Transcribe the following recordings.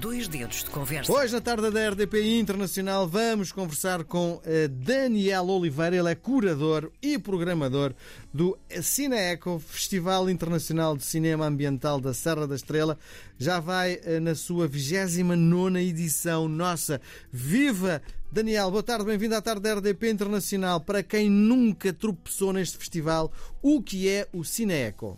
Dois dedos de conversa. Hoje, na tarde da RDP Internacional, vamos conversar com eh, Daniel Oliveira. Ele é curador e programador do Cineeco, Festival Internacional de Cinema Ambiental da Serra da Estrela. Já vai eh, na sua 29 edição. Nossa, viva! Daniel, boa tarde, bem-vindo à tarde da RDP Internacional. Para quem nunca tropeçou neste festival, o que é o Cineeco?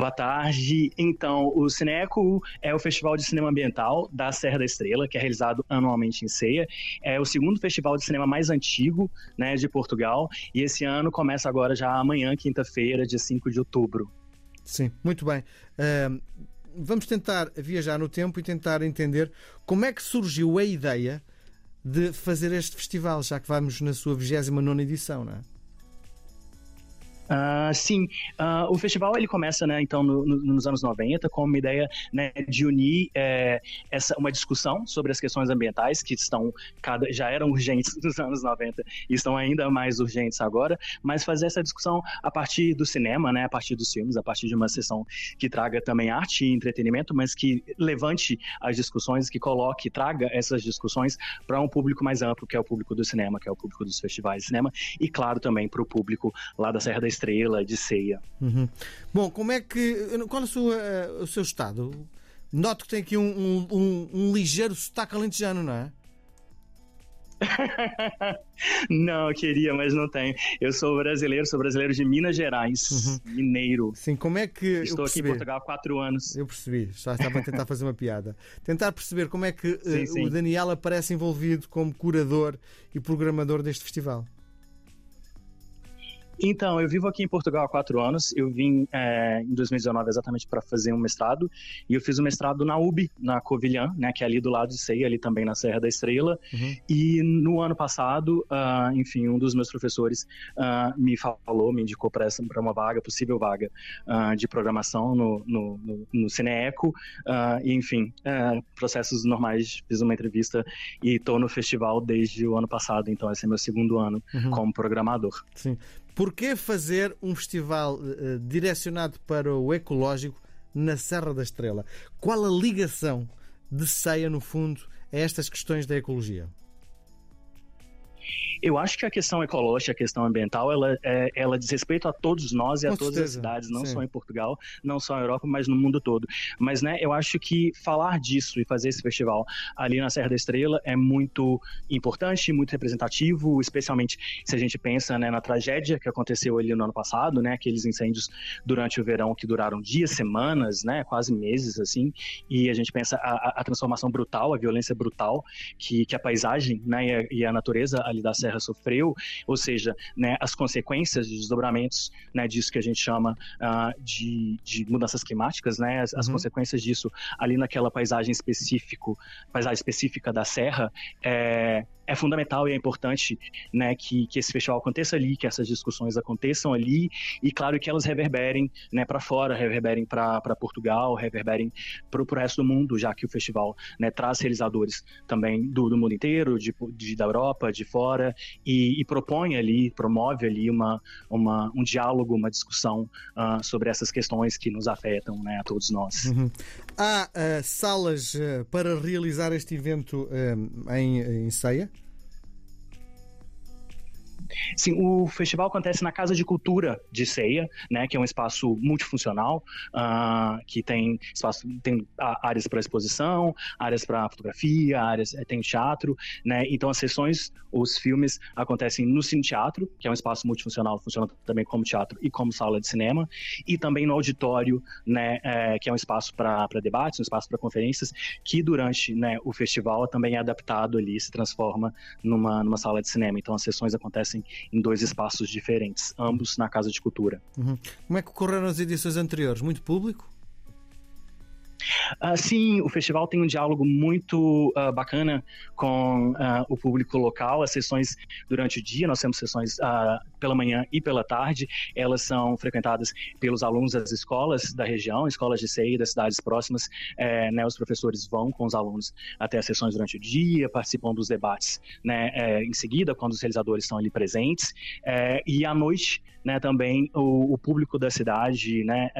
Boa tarde. Então, o Cineco é o Festival de Cinema Ambiental da Serra da Estrela, que é realizado anualmente em Ceia. É o segundo festival de cinema mais antigo né, de Portugal. E esse ano começa agora já amanhã, quinta-feira, dia 5 de outubro. Sim, muito bem. Uh, vamos tentar viajar no tempo e tentar entender como é que surgiu a ideia de fazer este festival, já que vamos na sua 29 edição, não é? Uh, sim, uh, o festival ele começa, né, então, no, no, nos anos 90 com uma ideia né, de unir é, essa, uma discussão sobre as questões ambientais que estão cada, já eram urgentes nos anos 90 e estão ainda mais urgentes agora, mas fazer essa discussão a partir do cinema, né, a partir dos filmes, a partir de uma sessão que traga também arte e entretenimento, mas que levante as discussões, que coloque, traga essas discussões para um público mais amplo, que é o público do cinema, que é o público dos festivais de cinema, e claro também para o público lá da Serra da estrela, de ceia. Uhum. Bom, como é que. Qual é o seu, estado? Noto que tem aqui um, um, um, um ligeiro sotaque alentejano, não é? não, eu queria, mas não tenho. Eu sou brasileiro, sou brasileiro de Minas Gerais, uhum. mineiro. Sim, como é que. Estou aqui em Portugal há quatro anos. Eu percebi, já estava a tentar fazer uma piada. Tentar perceber como é que sim, uh, sim. o Daniel aparece envolvido como curador e programador deste festival. Então, eu vivo aqui em Portugal há quatro anos. Eu vim é, em 2019 exatamente para fazer um mestrado. E eu fiz o um mestrado na UB, na Covilhã, né, que é ali do lado de Ceia, ali também na Serra da Estrela. Uhum. E no ano passado, uh, enfim, um dos meus professores uh, me falou, me indicou para uma vaga, possível vaga uh, de programação no, no, no, no Cineeco. e, enfim, processos normais. Fiz uma entrevista e estou no festival desde o ano passado. Então, esse é meu segundo ano uhum. como programador. Sim. Por que fazer um festival uh, direcionado para o ecológico na Serra da Estrela? Qual a ligação de ceia, no fundo, a estas questões da ecologia? Eu acho que a questão ecológica, a questão ambiental, ela, é, ela diz respeito a todos nós e a todas as cidades, não Sim. só em Portugal, não só na Europa, mas no mundo todo. Mas, né, eu acho que falar disso e fazer esse festival ali na Serra da Estrela é muito importante, muito representativo, especialmente se a gente pensa né, na tragédia que aconteceu ali no ano passado, né, aqueles incêndios durante o verão que duraram dias, semanas, né, quase meses, assim, e a gente pensa a, a transformação brutal, a violência brutal que, que a paisagem né, e, a, e a natureza ali da Serra Terra sofreu, ou seja, né, as consequências de desdobramentos né, disso que a gente chama uh, de, de, mudanças climáticas, né, as, uhum. as, consequências disso ali naquela paisagem específico, paisagem específica da Serra, é, é fundamental e é importante né, que, que esse festival aconteça ali, que essas discussões aconteçam ali e, claro, que elas reverberem né, para fora, reverberem para Portugal, reverberem para o resto do mundo, já que o festival né, traz realizadores também do, do mundo inteiro, de, de, da Europa, de fora, e, e propõe ali, promove ali uma, uma, um diálogo, uma discussão uh, sobre essas questões que nos afetam né, a todos nós. Uhum. Há uh, salas uh, para realizar este evento em, em Ceia? Sim, o festival acontece na Casa de Cultura de Ceia, né, que é um espaço multifuncional, uh, que tem espaço, tem áreas para exposição, áreas para fotografia, áreas eh, tem teatro, né? Então as sessões, os filmes acontecem no Cine Teatro, que é um espaço multifuncional, funciona também como teatro e como sala de cinema, e também no auditório, né, é, que é um espaço para debates, um espaço para conferências, que durante né, o festival também é adaptado ali, se transforma numa, numa sala de cinema. Então as sessões acontecem em dois espaços diferentes, ambos na Casa de Cultura. Uhum. Como é que ocorreram as edições anteriores? Muito público? Uh, sim, o festival tem um diálogo muito uh, bacana com uh, o público local. As sessões durante o dia, nós temos sessões pela manhã e pela tarde. Elas são frequentadas pelos alunos das escolas da região, escolas de CEI das cidades próximas. É, né, os professores vão com os alunos até as sessões durante o dia, participam dos debates né, é, em seguida, quando os realizadores estão ali presentes. É, e à noite, né, também o, o, público da cidade né,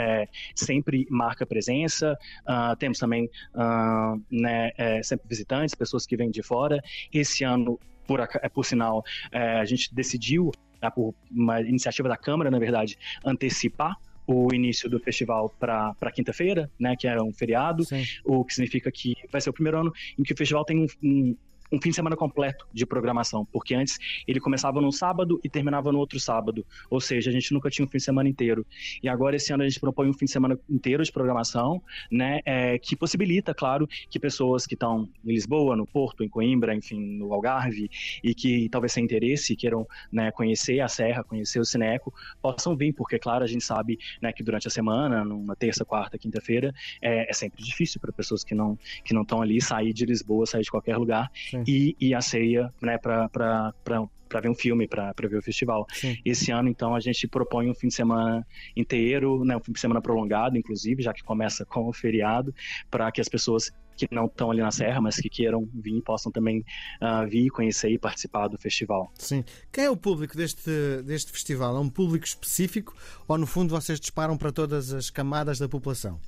sempre marca presença. Uh, temos também uh, né, é, sempre visitantes, pessoas que vêm de fora. Esse ano, por, por sinal, é, a gente decidiu, tá, por uma iniciativa da Câmara, na verdade, antecipar o início do festival para quinta-feira, né, que é um feriado, Sim. o que significa que vai ser o primeiro ano em que o festival tem um, um um fim de semana completo de programação, porque antes ele começava num sábado e terminava no outro sábado, ou seja, a gente nunca tinha um fim de semana inteiro. E agora esse ano a gente propõe um fim de semana inteiro de programação, né, é, que possibilita, claro, que pessoas que estão em Lisboa, no Porto, em Coimbra, enfim, no Algarve, e que talvez sem interesse queiram né, conhecer a Serra, conhecer o Cineco, possam vir, porque, claro, a gente sabe né, que durante a semana, numa terça, quarta, quinta-feira, é, é sempre difícil para pessoas que não que não estão ali sair de Lisboa, sair de qualquer lugar. Sim e, e a ceia né, para ver um filme, para ver o festival. Sim. Esse ano, então, a gente propõe um fim de semana inteiro, né, um fim de semana prolongado, inclusive, já que começa com o feriado, para que as pessoas que não estão ali na Serra, mas que queiram vir, possam também uh, vir, conhecer e participar do festival. Sim. Quem é o público deste, deste festival? É um público específico ou, no fundo, vocês disparam para todas as camadas da população?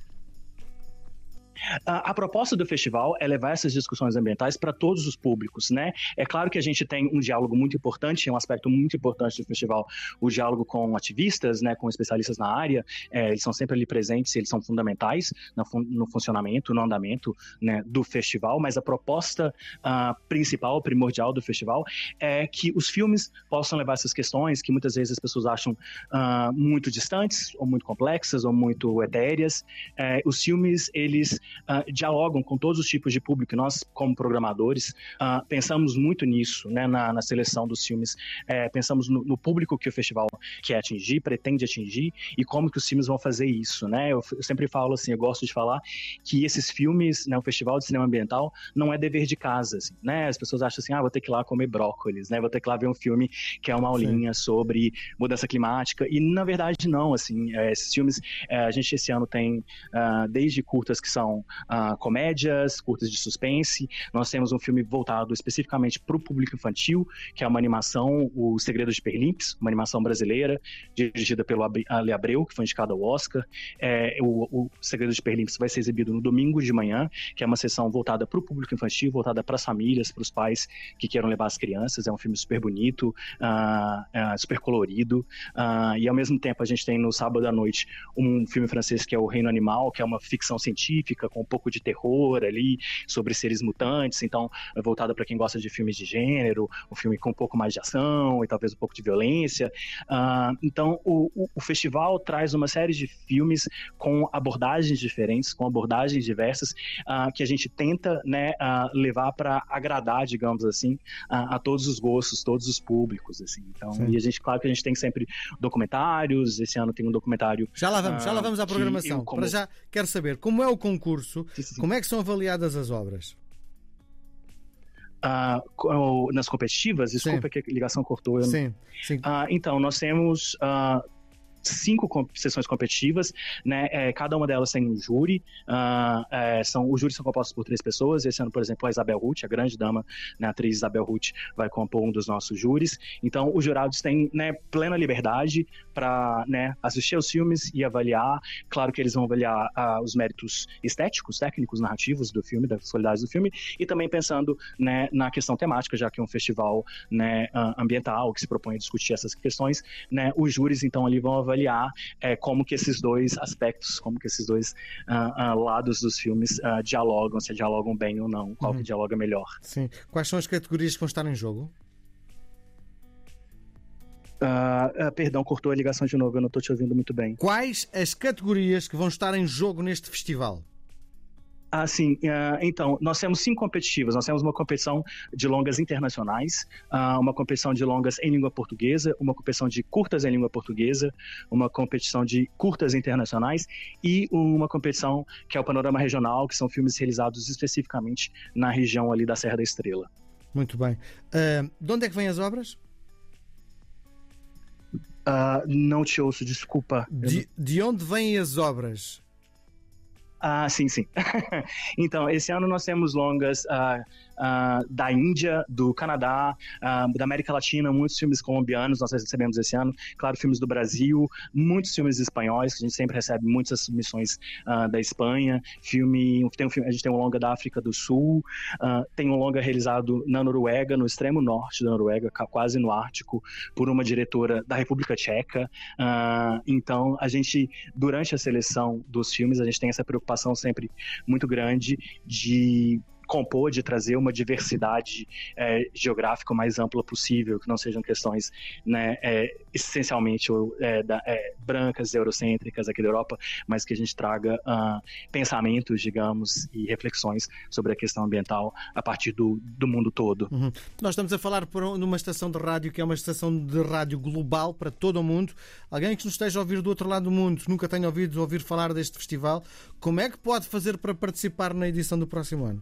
A, proposta do festival é levar essas discussões ambientais para todos os públicos, né? É claro que a gente tem um diálogo muito importante, é um aspecto muito importante do festival, o diálogo com ativistas, né, com especialistas na área, é, eles são sempre ali presentes, eles são fundamentais no, no funcionamento, no andamento né, do festival, mas a proposta uh, principal, primordial do festival é que os filmes possam levar essas questões que muitas vezes as pessoas acham uh, muito distantes, ou muito complexas, ou muito etéreas. É, os filmes, eles uh, dialogam com todos os tipos de público. Nós, como programadores, uh, pensamos muito nisso, né, na, na seleção dos filmes. É, pensamos no, no, público que o festival quer atingir, pretende atingir e como que os filmes vão fazer isso, né? Eu, eu sempre falo assim, eu gosto de falar que esses filmes, né, o Festival de Cinema Ambiental não é dever de casa, assim, né? As pessoas acham assim, ah, vou ter que ir lá comer brócolis, né? Vou ter que ir lá ver um filme que é uma aulinha Sim. sobre mudança climática e na verdade não, assim, é, esses filmes é, a gente esse ano tem uh, desde curtas que são uh, comédias, curtas de suspense. Nós temos um filme voltado especificamente para o público infantil, que é uma animação, O Segredo de Perlimps, uma animação brasileira, dirigida pelo Ale Abreu, que foi indicado ao Oscar. É, o, o Segredo de Perlimps vai ser exibido no domingo de manhã, que é uma sessão voltada para o público infantil, voltada para as famílias, para os pais que queiram levar as crianças. É um filme super bonito, uh, uh, super colorido. Uh, e ao mesmo tempo a gente tem no sábado à noite um filme francês que é O Reino Animal, que é uma ficção científica com um pouco de terror ali, sobre seres mutantes, então é voltada para quem gosta de filmes de gênero, um filme com um pouco mais de ação e talvez um pouco de violência. Uh, então o, o, o, festival traz uma série de filmes com abordagens diferentes, com abordagens diversas, uh, que a gente tenta né, uh, levar para agradar, digamos assim, a todos os gostos, todos os públicos. Assim. Então, Sim. e a gente, claro que a gente tem sempre documentários, esse ano tem um documentário. Já lá vamos, já lá vamos à programação. Como... Para já quero saber como é o concurso concurso, sim, sim. como é que são avaliadas as obras? Uh, nas competitivas, desculpa sim. que a ligação cortou. Sim, sim. Uh, então, nós temos uh, cinco sessões competitivas, né? É, cada uma delas tem um júri. Uh, é, são, os júris são compostos por três pessoas. Esse ano, por exemplo, a Isabel Ruth, a grande dama, né, a atriz Isabel Ruth, vai compor um dos nossos júris. Então, os jurados têm né, plena liberdade para né, assistir aos filmes e avaliar. Claro que eles vão avaliar uh, os méritos estéticos, técnicos, narrativos do filme, das qualidades do filme, e também pensando né, na questão temática, já que é um festival né, ambiental que se propõe a discutir essas questões. Né, os júris, então, ali vão avaliar é, como que esses dois aspectos, como que esses dois uh, uh, lados dos filmes dialogam, se dialogam bem ou não, qual uhum. que dialoga melhor. Sim. Quais são as categorias que vão estar em jogo? Perdão, cortou a ligação de novo, eu não estou te ouvindo muito bem. Quais as categorias que vão estar em jogo neste festival? Ah, sim. Uh, então, nós temos cinco competitivas. Nós temos uma competição de longas internacionais, uh, uma competição de longas em língua portuguesa, uma competição de curtas em língua portuguesa, uma competição de curtas internacionais e uma competição que é o Panorama Regional, que são filmes realizados especificamente na região ali da Serra da Estrela. Muito bem. Uh, de onde é que vêm as obras? Não te ouço, desculpa. De, de onde vêm as obras? Ah, sim, sim. então, esse ano nós temos longas uh, uh, da Índia, do Canadá, uh, da América Latina, muitos filmes colombianos nós recebemos esse ano, claro, filmes do Brasil, muitos filmes espanhóis, a gente sempre recebe muitas submissões da Espanha, filme, tem um filme, a gente tem um longa da África do Sul, tem um longa realizado na Noruega, no extremo norte da Noruega, quase no Ártico, por uma diretora da República Tcheca. então, a gente, durante a seleção dos filmes, a gente tem essa preocupação preocupação sempre muito grande de compor, de trazer uma diversidade é, geográfica mais ampla possível, que não sejam questões né, é, essencialmente é, da, é, brancas, eurocêntricas aqui da Europa, mas que a gente traga uh, pensamentos, digamos, e reflexões sobre a questão ambiental a partir do, do mundo todo. Uhum. Nós estamos a falar por numa estação de rádio que é uma estação de rádio global para todo o mundo. Alguém que nos esteja a ouvir do outro lado do mundo, nunca tenha ouvido ouvir falar deste festival, como é que pode fazer para participar na edição do próximo ano?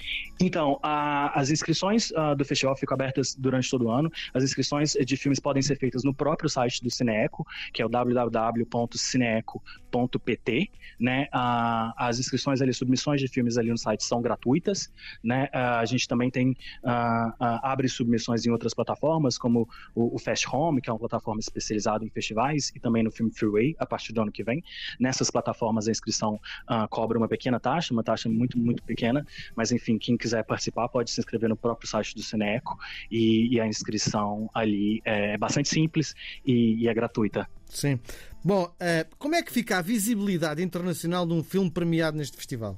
Então, a, as inscrições uh, do festival ficam abertas durante todo o ano. As inscrições de filmes podem ser feitas no próprio site do Cineeco, que é o www.cineeco.pt. Né? Uh, as inscrições ali, submissões de filmes ali no site são gratuitas. Né? Uh, a gente também tem abre submissões em outras plataformas, como o, o, Fast Home, que é uma plataforma especializada em festivais, e também no filme Freeway, a partir do ano que vem. Nessas plataformas a inscrição cobra uma pequena taxa, uma taxa muito, muito pequena, mas enfim, quem quiser participar, pode se inscrever no próprio site do Cineco e, e a inscrição ali é bastante simples e, e é gratuita. Sim. Bom, é, como é que fica a visibilidade internacional de um filme premiado neste festival?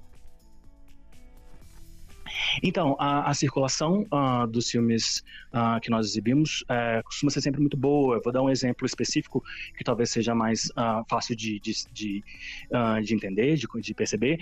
Então, a, a circulação uh, dos filmes uh, que nós exibimos uh, costuma ser sempre muito boa. Eu vou dar um exemplo específico que talvez seja mais ah, fácil de, de, de, de entender, de, de perceber.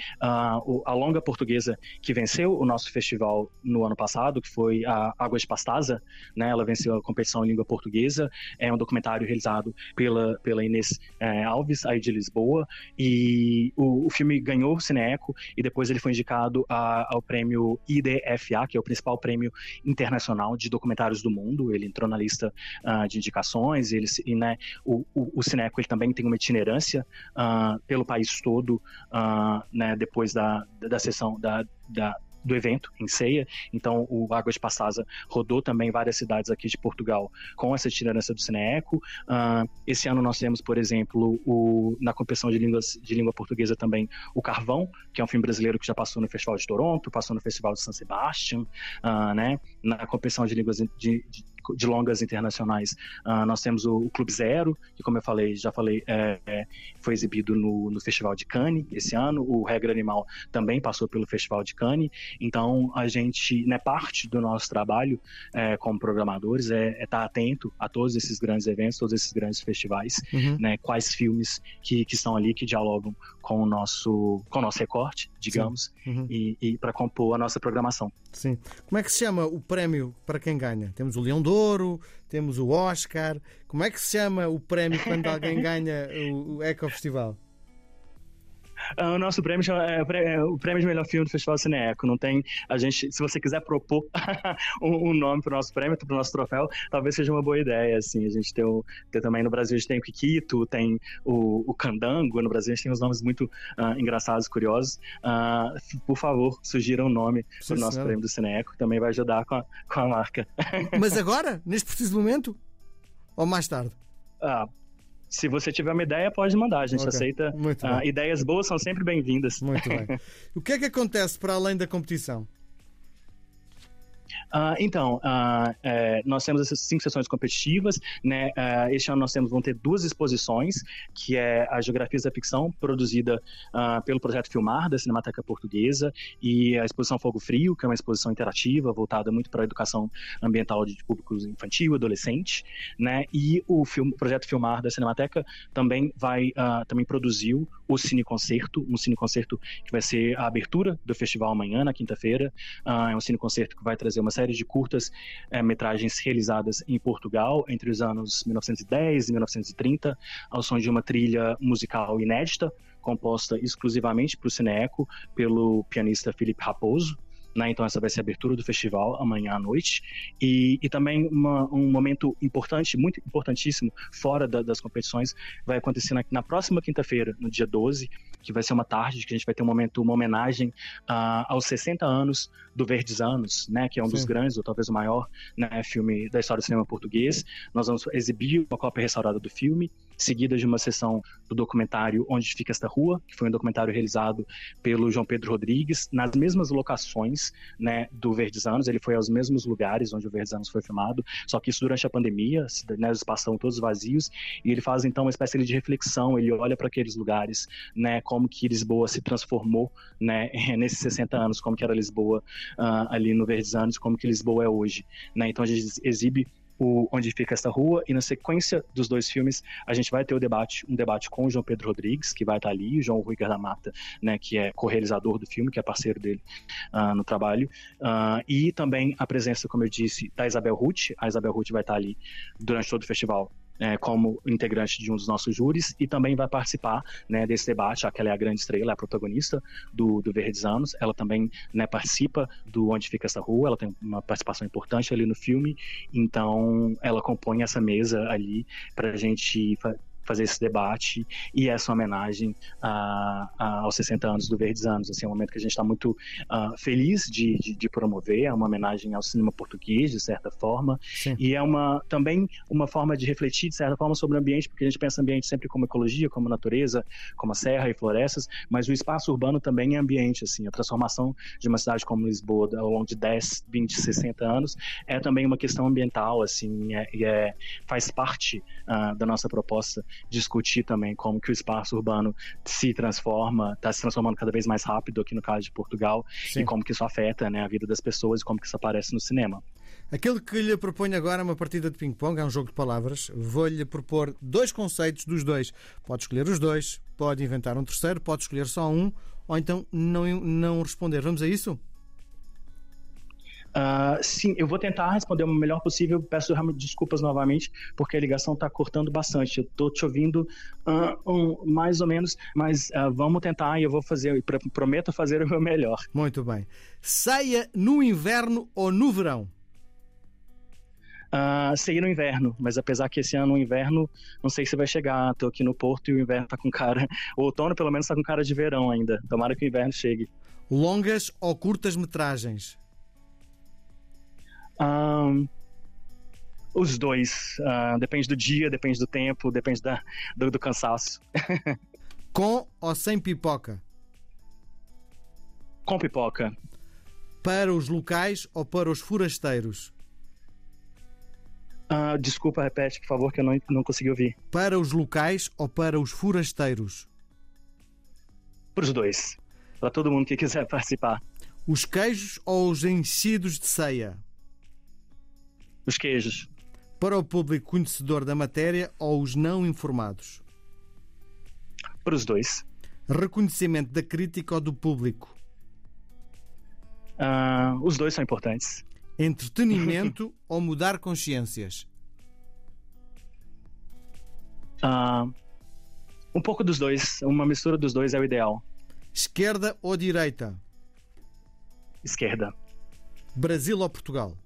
O, a longa portuguesa que venceu o nosso festival no ano passado, que foi a Água de Pastaza, né? ela venceu a competição em língua portuguesa. É um documentário realizado pela, pela Inês eh, Alves, aí de Lisboa. E o, o filme ganhou o Cineeco e depois ele foi indicado a, ao prêmio IDFA, que é o principal prêmio internacional de documentários do mundo. Ele entrou na lista uh, de indicações. Ele, e, né, o, o, o, Cineco ele também tem uma itinerância uh, pelo país todo, uh, né, depois da, da sessão da, da do evento em ceia. Então, o Água de Passasa rodou também várias cidades aqui de Portugal com essa itinerância do Cineeco. Uh, esse ano nós temos, por exemplo, o, na competição de, línguas, de língua portuguesa também o Carvão, que é um filme brasileiro que já passou no Festival de Toronto, passou no Festival de San Sebastian, uh, né? Na competição de línguas de, de de longas internacionais. Uh, nós temos o, o, Clube Zero, que, como eu falei, já falei, é, é, foi exibido no, no, Festival de Cannes esse ano. O Regra Animal também passou pelo Festival de Cannes. Então, a gente, né, parte do nosso trabalho é, como programadores é, é, estar atento a todos esses grandes eventos, todos esses grandes festivais, uhum. né, quais filmes que, que estão ali, que dialogam com o nosso, com o nosso recorte, digamos, uhum. e, e para compor a nossa programação. Sim. Como é que se chama o prémio para quem ganha? Temos o Leão Douro, temos o Oscar. Como é que se chama o prémio quando alguém ganha o, o Eco Festival? Ah, o nosso prêmio é, é o prêmio de melhor filme do Festival Cineeco. Não tem. A gente, se você quiser propor um, nome para o nosso prêmio, para o nosso troféu, talvez seja uma boa ideia. Assim, a gente tem, o, tem também no Brasil a gente tem o Kikito, tem o, o Candango. No Brasil a gente tem uns nomes muito uh, engraçados, curiosos. Uh, por favor, sugira um nome para o nosso senhora. prêmio do Cineeco. Também vai ajudar com a, com a marca. Mas agora, neste preciso momento, ou mais tarde? Ah, se você tiver uma ideia, pode mandar. A gente okay. aceita. Uh, ideias boas são sempre bem-vindas. Muito bem. o que é que acontece para além da competição? Uh, então, uh, nós temos essas cinco sessões competitivas, né? Uh, este ano nós temos, vão ter duas exposições, que é a Geografias da Ficção, produzida pelo Projeto Filmar, da Cinemateca Portuguesa, e a exposição Fogo Frio, que é uma exposição interativa, voltada muito para a educação ambiental de públicos infantil, adolescente, né? E o, film, o Projeto Filmar da Cinemateca também vai, também produziu o Cine Concerto, um Cine Concerto que vai ser a abertura do festival amanhã, na quinta-feira. é um Cine Concerto que vai trazer uma série de curtas é, metragens realizadas em Portugal entre os anos 1910 e 1930, ao som de uma trilha musical inédita, composta exclusivamente para o Cineco pelo pianista Felipe Raposo. Né? Então essa vai ser a abertura do festival amanhã à noite e, e também uma, um momento importante, muito importantíssimo fora da, das competições vai acontecer na, na próxima quinta-feira, no dia 12, que vai ser uma tarde que a gente vai ter um momento, uma homenagem uh, aos 60 anos do Verdes Anos, né, que é um Sim. dos grandes, ou talvez o maior, né, filme da história do cinema português. Nós vamos exibir uma cópia restaurada do filme seguida de uma sessão do documentário Onde Fica Esta Rua, que foi um documentário realizado pelo João Pedro Rodrigues, nas mesmas locações né, do Verdes Anos, ele foi aos mesmos lugares onde o Verdes Anos foi filmado, só que isso durante a pandemia, né, os espaços estão todos vazios, e ele faz então uma espécie de reflexão, ele olha para aqueles lugares, né, como que Lisboa se transformou né, nesses 60 anos, como que era Lisboa uh, ali no Verdes Anos, como que Lisboa é hoje. Né? Então a gente exibe o Onde Fica Esta Rua, e na sequência dos dois filmes, a gente vai ter o debate, um debate com o João Pedro Rodrigues, que vai estar ali, o João Rui da Mata, né, que é co-realizador do filme, que é parceiro dele uh, no trabalho, uh, e também a presença, como eu disse, da Isabel Ruth, a Isabel Ruth vai estar ali durante todo o festival é, como integrante de um dos nossos júris e também vai participar né, desse debate, já que ela é a grande estrela, é a protagonista do, do Verdes Anos. Ela também né, participa do Onde Fica Essa Rua, ela tem uma participação importante ali no filme, então ela compõe essa mesa ali para a gente fazer esse debate e essa homenagem a, a, aos 60 anos do Verdes Anos. Assim, é um momento que a gente está muito uh, feliz de, de, de, promover, é uma homenagem ao cinema português, de certa forma, Sim. e é uma também uma forma de refletir, de certa forma, sobre o ambiente, porque a gente pensa ambiente sempre como ecologia, como natureza, como a serra e florestas, mas o espaço urbano também é ambiente, assim, a transformação de uma cidade como Lisboa ao longo de 10, 20, 60 anos é também uma questão ambiental, assim, é, é faz parte uh, da nossa proposta discutir também como que o espaço urbano se transforma, está se transformando cada vez mais rápido aqui no caso de Portugal Sim. e como que isso afeta né, a vida das pessoas e como que isso aparece no cinema. Aquilo que lhe proponho agora é uma partida de ping-pong, é um jogo de palavras. Vou-lhe propor dois conceitos dos dois. Pode escolher os dois, pode inventar um terceiro, pode escolher só um, ou então não, não responder. Vamos a isso? Uh, sim, eu vou tentar responder o melhor possível. Peço desculpas novamente, porque a ligação está cortando bastante. Eu estou te ouvindo uh, um, mais ou menos, mas uh, vamos tentar e eu vou fazer, prometo fazer o meu melhor. Muito bem. Saia no inverno ou no verão? Uh, sair no inverno, mas apesar que esse ano o inverno, não sei se vai chegar. Estou aqui no Porto e o inverno está com cara. O outono, pelo menos, está com cara de verão ainda. Tomara que o inverno chegue. Longas ou curtas metragens? Um, os dois. Uh, depende do dia, depende do tempo, depende da, do, do cansaço. Com ou sem pipoca? Com pipoca. Para os locais ou para os forasteiros? Uh, desculpa, repete, por favor, que eu não, não consegui ouvir. Para os locais ou para os forasteiros? Para os dois. Para todo mundo que quiser participar. Os queijos ou os enchidos de ceia? Os queijos. Para o público conhecedor da matéria ou os não informados? Para os dois. Reconhecimento da crítica ou do público? Uh, os dois são importantes. Entretenimento ou mudar consciências? Uh, um pouco dos dois. Uma mistura dos dois é o ideal. Esquerda ou direita? Esquerda. Brasil ou Portugal?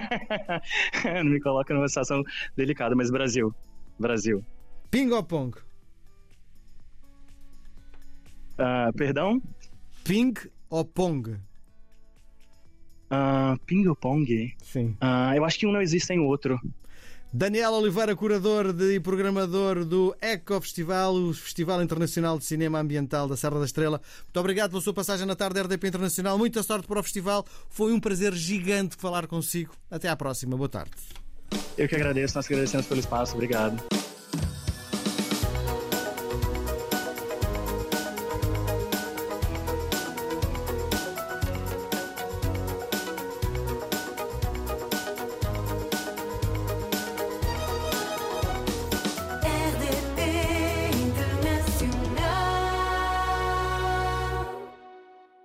não me coloca numa situação delicada, mas Brasil. Brasil. Ping ou pong? Uh, perdão? Ping ou pong? Uh, ping ou pong? Sim. Uh, eu acho que um não existe sem o outro. Daniel Oliveira, curador e programador do Eco Festival, o Festival Internacional de Cinema Ambiental da Serra da Estrela. Muito obrigado pela sua passagem na tarde da RDP Internacional. Muita sorte para o festival. Foi um prazer gigante falar consigo. Até à próxima. Boa tarde. Eu que agradeço, nós agradecemos pelo espaço. Obrigado.